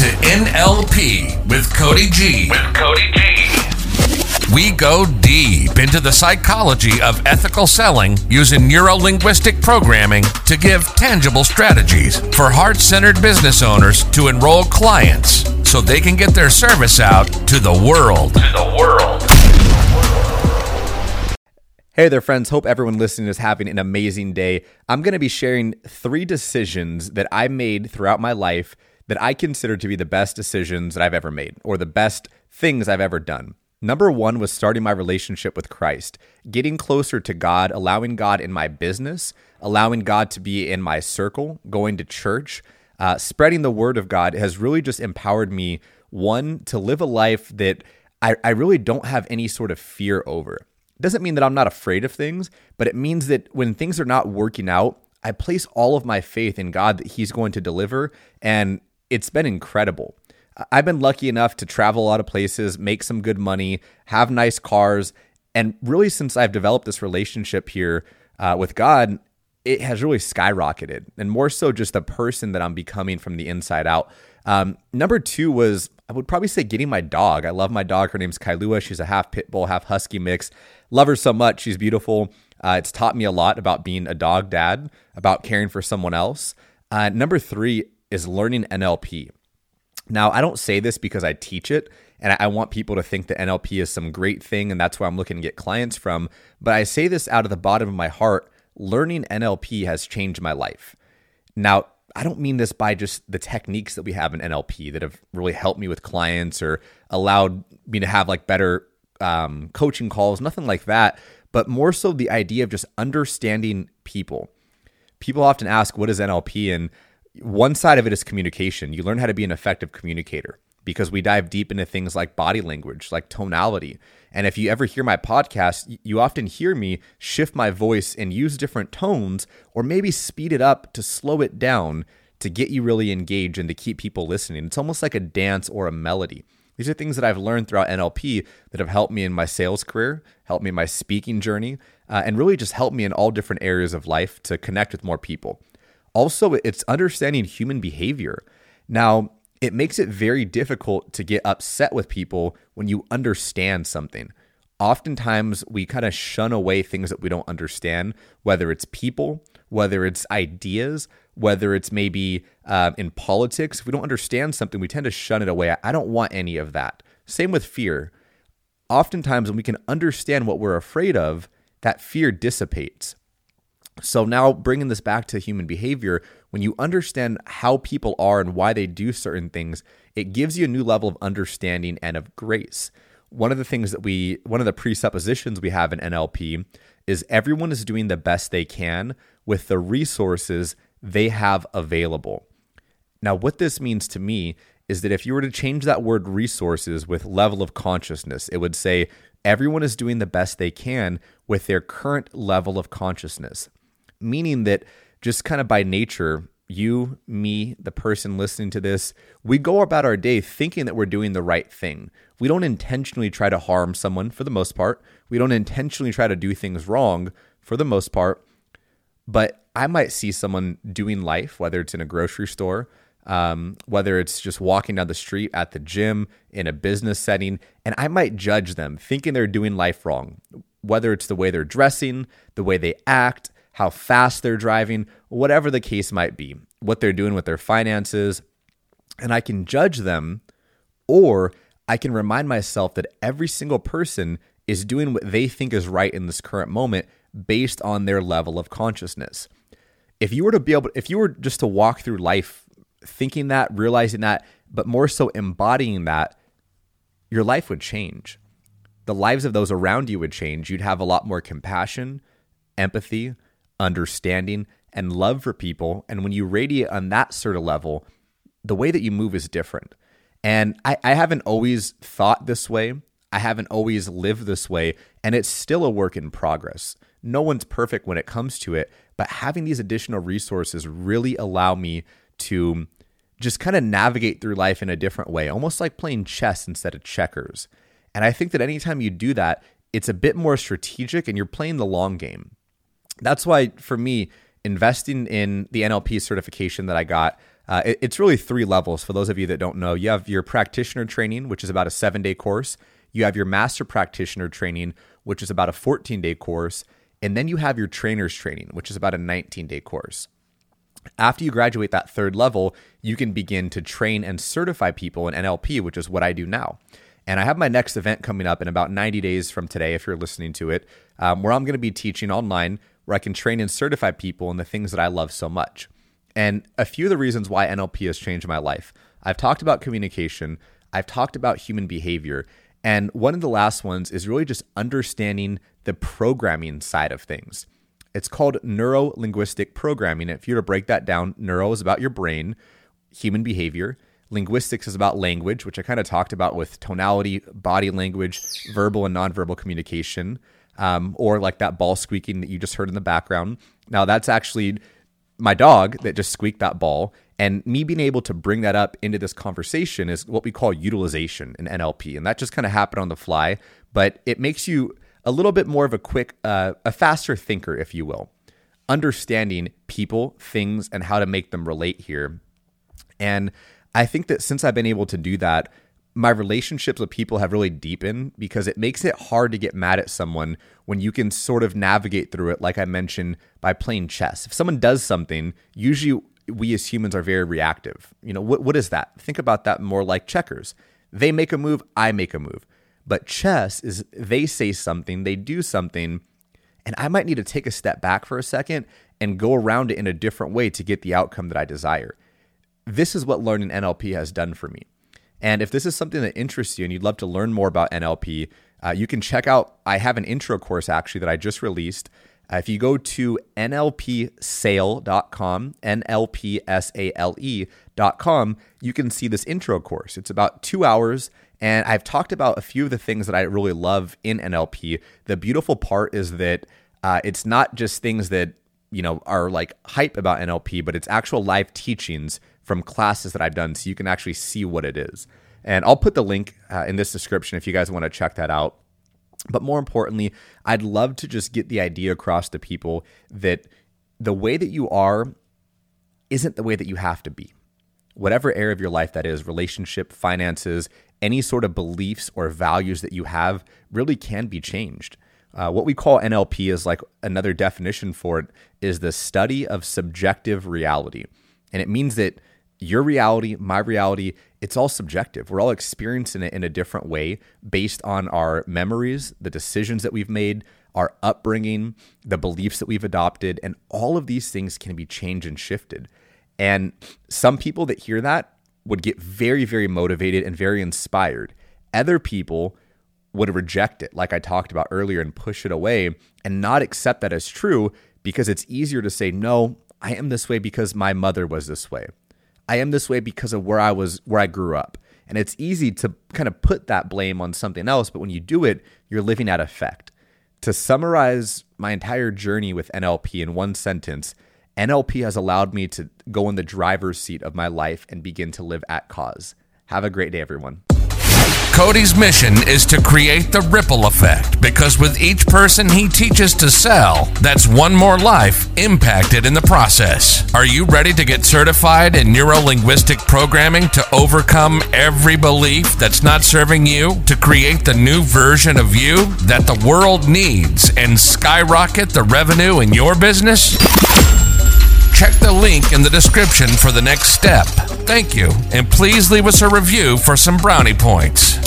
to NLP with Cody G. With Cody G. We go deep into the psychology of ethical selling using neuro linguistic programming to give tangible strategies for heart centered business owners to enroll clients so they can get their service out to the world. To the world. Hey there, friends. Hope everyone listening is having an amazing day. I'm going to be sharing three decisions that I made throughout my life that I consider to be the best decisions that I've ever made or the best things I've ever done. Number one was starting my relationship with Christ, getting closer to God, allowing God in my business, allowing God to be in my circle, going to church, uh, spreading the word of God has really just empowered me, one, to live a life that I, I really don't have any sort of fear over. It doesn't mean that I'm not afraid of things, but it means that when things are not working out, I place all of my faith in God that He's going to deliver. And it's been incredible. I've been lucky enough to travel a lot of places, make some good money, have nice cars. And really, since I've developed this relationship here uh, with God, it has really skyrocketed and more so just the person that I'm becoming from the inside out. Um, number two was, I would probably say getting my dog. I love my dog. Her name's Kailua. She's a half pit bull, half husky mix. Love her so much. She's beautiful. Uh, it's taught me a lot about being a dog dad, about caring for someone else. Uh, number three is learning NLP. Now, I don't say this because I teach it and I want people to think that NLP is some great thing and that's where I'm looking to get clients from. But I say this out of the bottom of my heart learning NLP has changed my life. Now, I don't mean this by just the techniques that we have in NLP that have really helped me with clients or allowed me to have like better um, coaching calls, nothing like that, but more so the idea of just understanding people. People often ask, What is NLP? And one side of it is communication. You learn how to be an effective communicator because we dive deep into things like body language, like tonality. And if you ever hear my podcast, you often hear me shift my voice and use different tones or maybe speed it up to slow it down to get you really engaged and to keep people listening. It's almost like a dance or a melody. These are things that I've learned throughout NLP that have helped me in my sales career, helped me in my speaking journey, uh, and really just helped me in all different areas of life to connect with more people. Also, it's understanding human behavior. Now, it makes it very difficult to get upset with people when you understand something. Oftentimes, we kind of shun away things that we don't understand, whether it's people, whether it's ideas, whether it's maybe uh, in politics. If we don't understand something, we tend to shun it away. I don't want any of that. Same with fear. Oftentimes, when we can understand what we're afraid of, that fear dissipates. So now bringing this back to human behavior, when you understand how people are and why they do certain things, it gives you a new level of understanding and of grace. One of the things that we one of the presuppositions we have in NLP is everyone is doing the best they can with the resources they have available. Now, what this means to me is that if you were to change that word resources with level of consciousness, it would say everyone is doing the best they can with their current level of consciousness meaning that just kind of by nature, you, me, the person listening to this, we go about our day thinking that we're doing the right thing. We don't intentionally try to harm someone for the most part. We don't intentionally try to do things wrong for the most part. But I might see someone doing life, whether it's in a grocery store, um, whether it's just walking down the street at the gym, in a business setting, and I might judge them thinking they're doing life wrong, whether it's the way they're dressing, the way they act, how fast they're driving, whatever the case might be, what they're doing with their finances. And I can judge them, or I can remind myself that every single person is doing what they think is right in this current moment based on their level of consciousness. If you were to be able, if you were just to walk through life thinking that, realizing that, but more so embodying that, your life would change. The lives of those around you would change. You'd have a lot more compassion, empathy, understanding, and love for people. And when you radiate on that sort of level, the way that you move is different. And I, I haven't always thought this way. I haven't always lived this way. And it's still a work in progress. No one's perfect when it comes to it. But having these additional resources really allow me to just kind of navigate through life in a different way, almost like playing chess instead of checkers. And I think that anytime you do that, it's a bit more strategic and you're playing the long game that's why for me investing in the NLP certification that I got Uh, it, it's really three levels. For those of you that don't know, you have your practitioner training, which is about a seven day course. You have your master practitioner training, which is about a 14 day course. And then you have your trainer's training, which is about a 19 day course. After you graduate that third level, you can begin to train and certify people in NLP, which is what I do now. And I have my next event coming up in about 90 days from today, if you're listening to it, um, where I'm going to be teaching online, where I can train and certify people in the things that I love so much. And a few of the reasons why NLP has changed my life I've talked about communication, I've talked about human behavior, and one of the last ones is really just understanding the programming side of things. It's called neuro linguistic programming. If you were to break that down, neuro is about your brain, human behavior. Linguistics is about language, which I kind of talked about with tonality, body language, verbal and nonverbal communication, um, or like that ball squeaking that you just heard in the background. Now, that's actually my dog that just squeaked that ball. And me being able to bring that up into this conversation is what we call utilization in NLP and that just kind of happened on the fly but it makes you a little bit more of a quick uh, a faster thinker if you will understanding people things and how to make them relate here. And i think that since i've been able to do that my relationships with people have really deepened because it makes it hard to get mad at someone when you can sort of navigate through it, like I mentioned, by playing chess. If someone does something, usually we as humans are very reactive. You know, what, what is that? Think about that more like checkers. They make a move, I make a move. But chess is they say something, they do something, and I might need to take a step back for a second and go around it in a different way to get the outcome that I desire. This is what learning NLP has done for me. And if this is something that interests you and you'd love to learn more about NLP, uh, you can check out, I have an intro course actually that I just released. Uh, if you go to nlpsale.com, nlpsale.com, you can see this intro course. It's about two hours, and I've talked about a few of the things that I really love in NLP. The beautiful part is that uh, it's not just things that you know are like hype about NLP, but it's actual live teachings from classes that I've done so you can actually see what it is. And I'll put the link uh, in this description if you guys want to check that out. But more importantly, I'd love to just get the idea across to people that the way that you are isn't the way that you have to be. Whatever area of your life that is, relationship, finances, any sort of beliefs or values that you have really can be changed. Uh, what we call NLP is like another definition for it is the study of subjective reality. And it means that your reality, my reality, it's all subjective. We're all experiencing it in a different way based on our memories, the decisions that we've made, our upbringing, the beliefs that we've adopted, and all of these things can be changed and shifted. And some people that hear that would get very, very motivated and very inspired. Other people would reject it, like I talked about earlier, and push it away and not accept that as true because it's easier to say, no, I am this way because my mother was this way. I am this way because of where I was, where I grew up. And it's easy to kind of put that blame on something else, but when you do it, you're living at effect. To summarize my entire journey with NLP in one sentence, NLP has allowed me to go in the driver's seat of my life and begin to live at cause. Have a great day, everyone. Cody's mission is to create the ripple effect because with each person he teaches to sell, that's one more life impacted in the process. Are you ready to get certified in neuro linguistic programming to overcome every belief that's not serving you, to create the new version of you that the world needs, and skyrocket the revenue in your business? Check the link in the description for the next step. Thank you, and please leave us a review for some brownie points.